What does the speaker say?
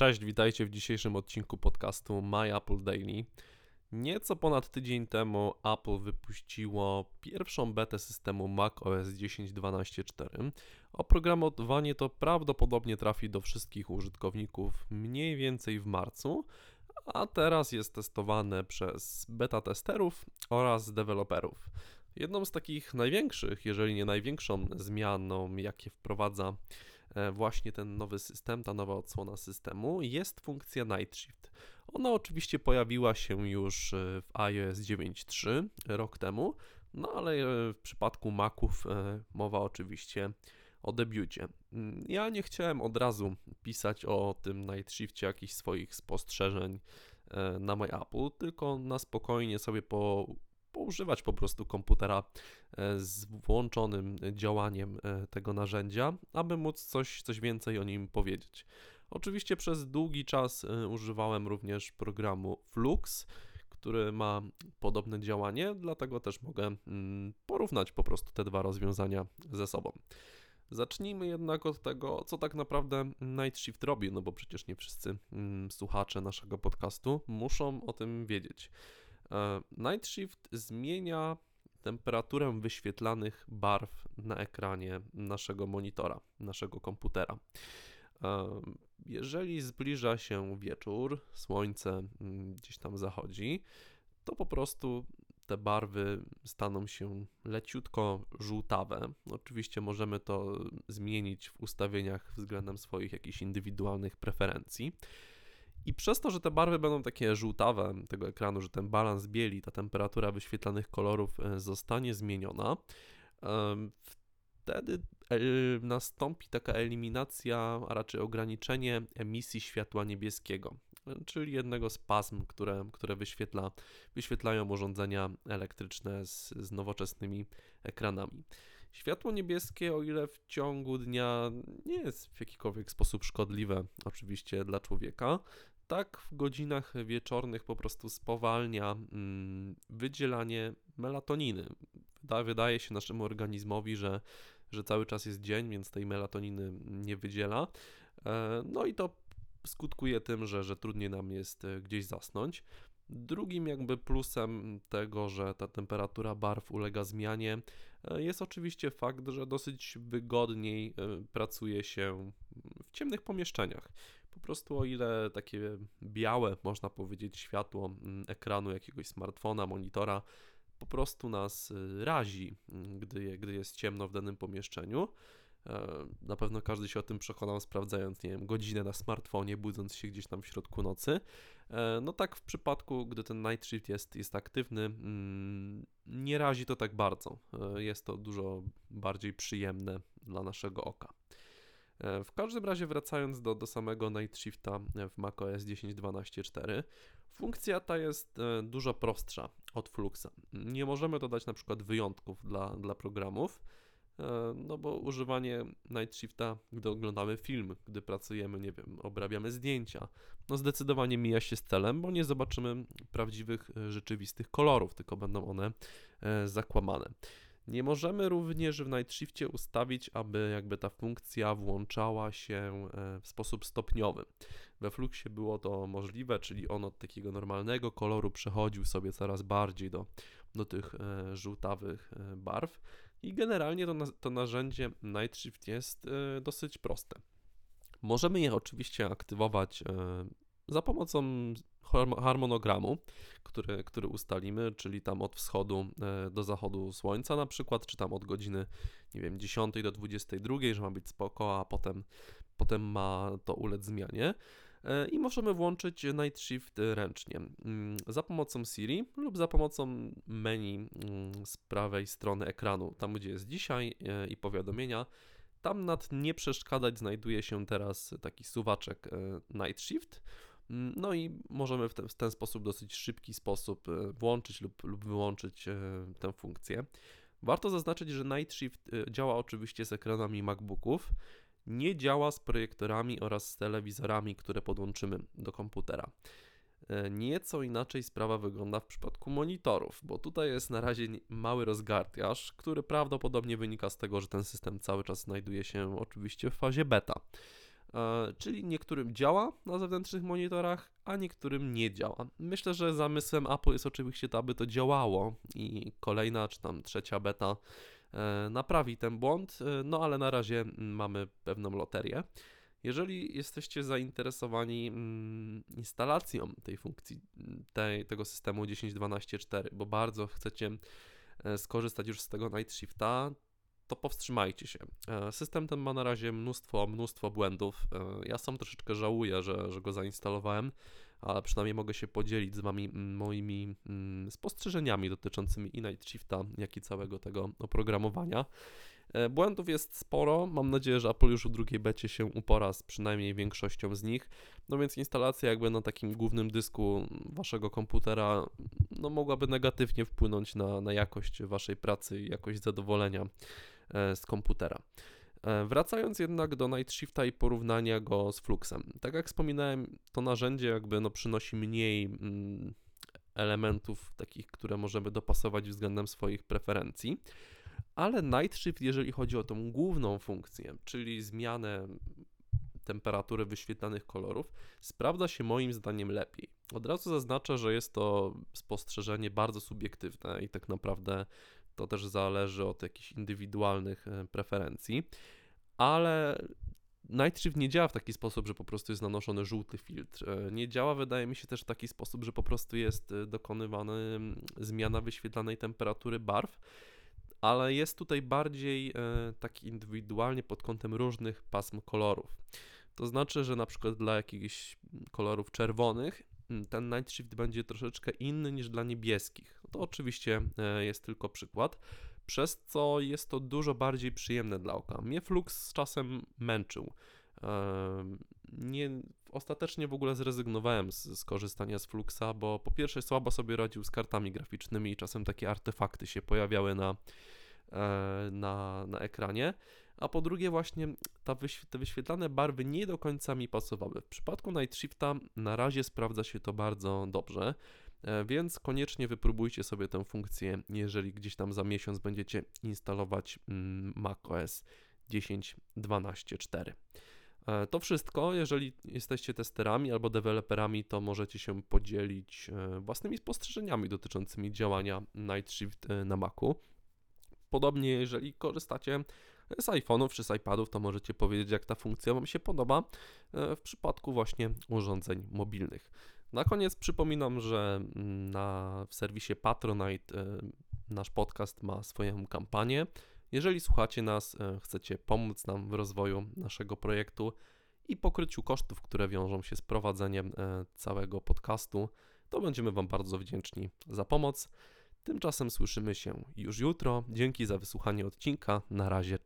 Cześć, witajcie w dzisiejszym odcinku podcastu My Apple Daily. Nieco ponad tydzień temu Apple wypuściło pierwszą betę systemu macOS 10.12.4. Oprogramowanie to prawdopodobnie trafi do wszystkich użytkowników mniej więcej w marcu, a teraz jest testowane przez beta testerów oraz deweloperów. Jedną z takich największych, jeżeli nie największą zmianą, jakie wprowadza właśnie ten nowy system, ta nowa odsłona systemu, jest funkcja Night Shift. Ona oczywiście pojawiła się już e, w iOS 9.3 rok temu, no ale e, w przypadku Maców mowa oczywiście o debiucie. Mm, ja nie chciałem od razu pisać o tym Night Shiftie jakichś swoich spostrzeżeń na My Apple, tylko na spokojnie sobie po poużywać po prostu komputera e, z włączonym działaniem e, tego narzędzia, aby móc coś, coś więcej o nim powiedzieć. Oczywiście przez długi czas e, używałem również programu Flux, który ma podobne działanie, dlatego też mogę mm, porównać po prostu te dwa rozwiązania ze sobą. Zacznijmy jednak od tego, co tak naprawdę Night Shift robi, no bo przecież nie wszyscy mm, słuchacze naszego podcastu muszą o tym wiedzieć. E, Night Shift zmienia temperaturę wyświetlanych barw na ekranie naszego monitora, naszego komputera. E, jeżeli zbliża się wieczór, słońce mm, gdzieś tam zachodzi, to po prostu te barwy staną się leciutko żółtawe. Oczywiście możemy to zmienić w ustawieniach względem swoich jakichś indywidualnych preferencji. I przez to, że te barwy będą takie żółtawe tego ekranu, że ten balans bieli, ta temperatura wyświetlanych kolorów e, zostanie zmieniona, wtedy e, nastąpi taka eliminacja, a raczej ograniczenie emisji światła niebieskiego, czyli jednego z pasm, które, które wyświetla, wyświetlają urządzenia elektryczne z, z nowoczesnymi ekranami. Światło niebieskie, o ile w ciągu dnia nie jest w jakikolwiek sposób szkodliwe, oczywiście dla człowieka, tak w godzinach wieczornych po prostu spowalnia mm, wydzielanie melatoniny. Wydaje się naszemu organizmowi, że, że cały czas jest dzień, więc tej melatoniny nie wydziela. E, no i to skutkuje tym, że, że trudniej nam jest e, gdzieś zasnąć. Drugim jakby plusem tego, że ta temperatura barw ulega zmianie, e, jest oczywiście fakt, że dosyć wygodniej pracuje się w ciemnych pomieszczeniach. Po prostu o ile takie białe, można powiedzieć, światło mm, ekranu jakiegoś smartfona, monitora po prostu nas e, razi, mm, gdy, gdy jest ciemno w danym pomieszczeniu, E, na pewno każdy się o tym przekonał, sprawdzając, nie wiem, godzinę na smartfonie, budząc się gdzieś tam w środku nocy. E, no tak w przypadku, gdy ten night shift jest, jest aktywny, mm, nie razi to tak bardzo. E, jest to dużo bardziej przyjemne dla naszego oka. W każdym razie wracając do, do samego Night Shifta w macOS 10.12.4, funkcja ta jest dużo prostsza od Fluxa. Nie możemy dodać na przykład wyjątków dla, dla programów, E, no bo używanie Night Shifta, gdy oglądamy film, gdy pracujemy, nie wiem, obrabiamy zdjęcia, no zdecydowanie mija się z celem, bo nie zobaczymy prawdziwych, e, rzeczywistych kolorów, tylko będą one e, zakłamane. Nie możemy również w Night Shiftie ustawić, aby jakby ta funkcja włączała się w sposób stopniowy. We Fluxie było to możliwe, czyli on od takiego normalnego koloru przechodził sobie coraz bardziej do, do tych żółtawych barw. I generalnie to, to narzędzie Night Shift jest e, dosyć proste. Możemy je oczywiście aktywować e, za pomocą harmonogramu, który, który ustalimy, czyli tam od wschodu e, do zachodu słońca na przykład, czy tam od godziny, nie wiem, 10 do 22, że ma być spoko, a potem, potem ma to ulec zmianie. E, i możemy włączyć Night Shift ręcznie mm, za pomocą Siri lub za pomocą menu mm, z prawej strony ekranu, tam gdzie jest dzisiaj e, i powiadomienia. Tam nad nie przeszkadzać znajduje się teraz taki suwaczek Night Shift. Mm, no i możemy w ten, w ten sposób dosyć szybki sposób włączyć lub, lub wyłączyć tę funkcję. Warto zaznaczyć, że Night Shift działa oczywiście z ekranami MacBooków nie działa z projektorami oraz z telewizorami, które podłączymy do komputera. E, nieco inaczej sprawa wygląda w przypadku monitorów, bo tutaj jest na razie mały rozgardiaż, który prawdopodobnie wynika z tego, że ten system cały czas znajduje się oczywiście w fazie beta. E, czyli niektórym działa na zewnętrznych monitorach, a niektórym nie działa. Myślę, że zamysłem Apple jest oczywiście to, aby to działało i kolejna czy tam trzecia beta e, naprawi ten błąd, e, no ale na razie mamy pewną loterię. Jeżeli jesteście zainteresowani mm, instalacją tej funkcji, tej, tego systemu 10.12.4, bo bardzo chcecie skorzystać już z tego Night Shifta, to powstrzymajcie się. E, system ten ma na razie mnóstwo, mnóstwo błędów. E, ja sam troszeczkę żałuję, że, że go zainstalowałem, ale przynajmniej mogę się podzielić z Wami moimi spostrzeżeniami dotyczącymi i Night Shifta, jak i całego tego oprogramowania. E, błędów jest sporo. Mam nadzieję, że Apple już w drugiej becie się upora z przynajmniej większością z nich. No więc instalacja jakby na takim głównym dysku waszego komputera no mogłaby negatywnie wpłynąć na, na jakość waszej pracy i jakość zadowolenia z komputera. E, wracając jednak do Night Shifta i porównania go z Fluxem. Tak jak wspominałem, to narzędzie jakby no przynosi mniej mm, elementów takich, które możemy dopasować względem swoich preferencji, ale Night Shift, jeżeli chodzi o tą główną funkcję, czyli zmianę temperatury wyświetlanych kolorów, sprawdza się moim zdaniem lepiej. Od razu zaznaczę, że jest to spostrzeżenie bardzo subiektywne i tak naprawdę to też zależy od jakichś indywidualnych e, preferencji, ale Night Shift nie działa w taki sposób, że po prostu jest nanoszony żółty filtr. E, nie działa, wydaje mi się, też w taki sposób, że po prostu jest e, dokonywana zmiana wyświetlanej temperatury barw, ale jest tutaj bardziej taki indywidualnie pod kątem różnych pasm kolorów. To znaczy, że na przykład dla jakichś kolorów czerwonych ten night shift będzie troszeczkę inny niż dla niebieskich. To oczywiście e, jest tylko przykład, przez co jest to dużo bardziej przyjemne dla oka. Mnie Flux z czasem męczył. Nie, ostatecznie w ogóle zrezygnowałem z, z korzystania z Fluxa, bo po pierwsze słabo sobie radził z kartami graficznymi i czasem takie artefakty się pojawiały na, e, na, na ekranie a po drugie właśnie ta te wyświetlane barwy nie do końca mi pasowały. W przypadku Night Shifta na razie sprawdza się to bardzo dobrze, e, więc koniecznie wypróbujcie sobie tę funkcję, jeżeli gdzieś tam za miesiąc będziecie instalować mm, macOS 10.12.4. E, to wszystko. Jeżeli jesteście testerami albo deweloperami, to możecie się podzielić e, własnymi spostrzeżeniami dotyczącymi działania Night Shift na Macu. Podobnie, jeżeli korzystacie z iPhone'ów czy z iPadów, to możecie powiedzieć, jak ta funkcja Wam się podoba e, w przypadku właśnie urządzeń mobilnych. Na koniec przypominam, że mm, na, w serwisie Patronite e, nasz podcast ma swoją kampanię. Jeżeli słuchacie nas, e, chcecie pomóc nam w rozwoju naszego projektu i pokryciu kosztów, które wiążą się z prowadzeniem całego podcastu, to będziemy Wam bardzo wdzięczni za pomoc. Tymczasem słyszymy się już jutro. Dzięki za wysłuchanie odcinka. Na razie.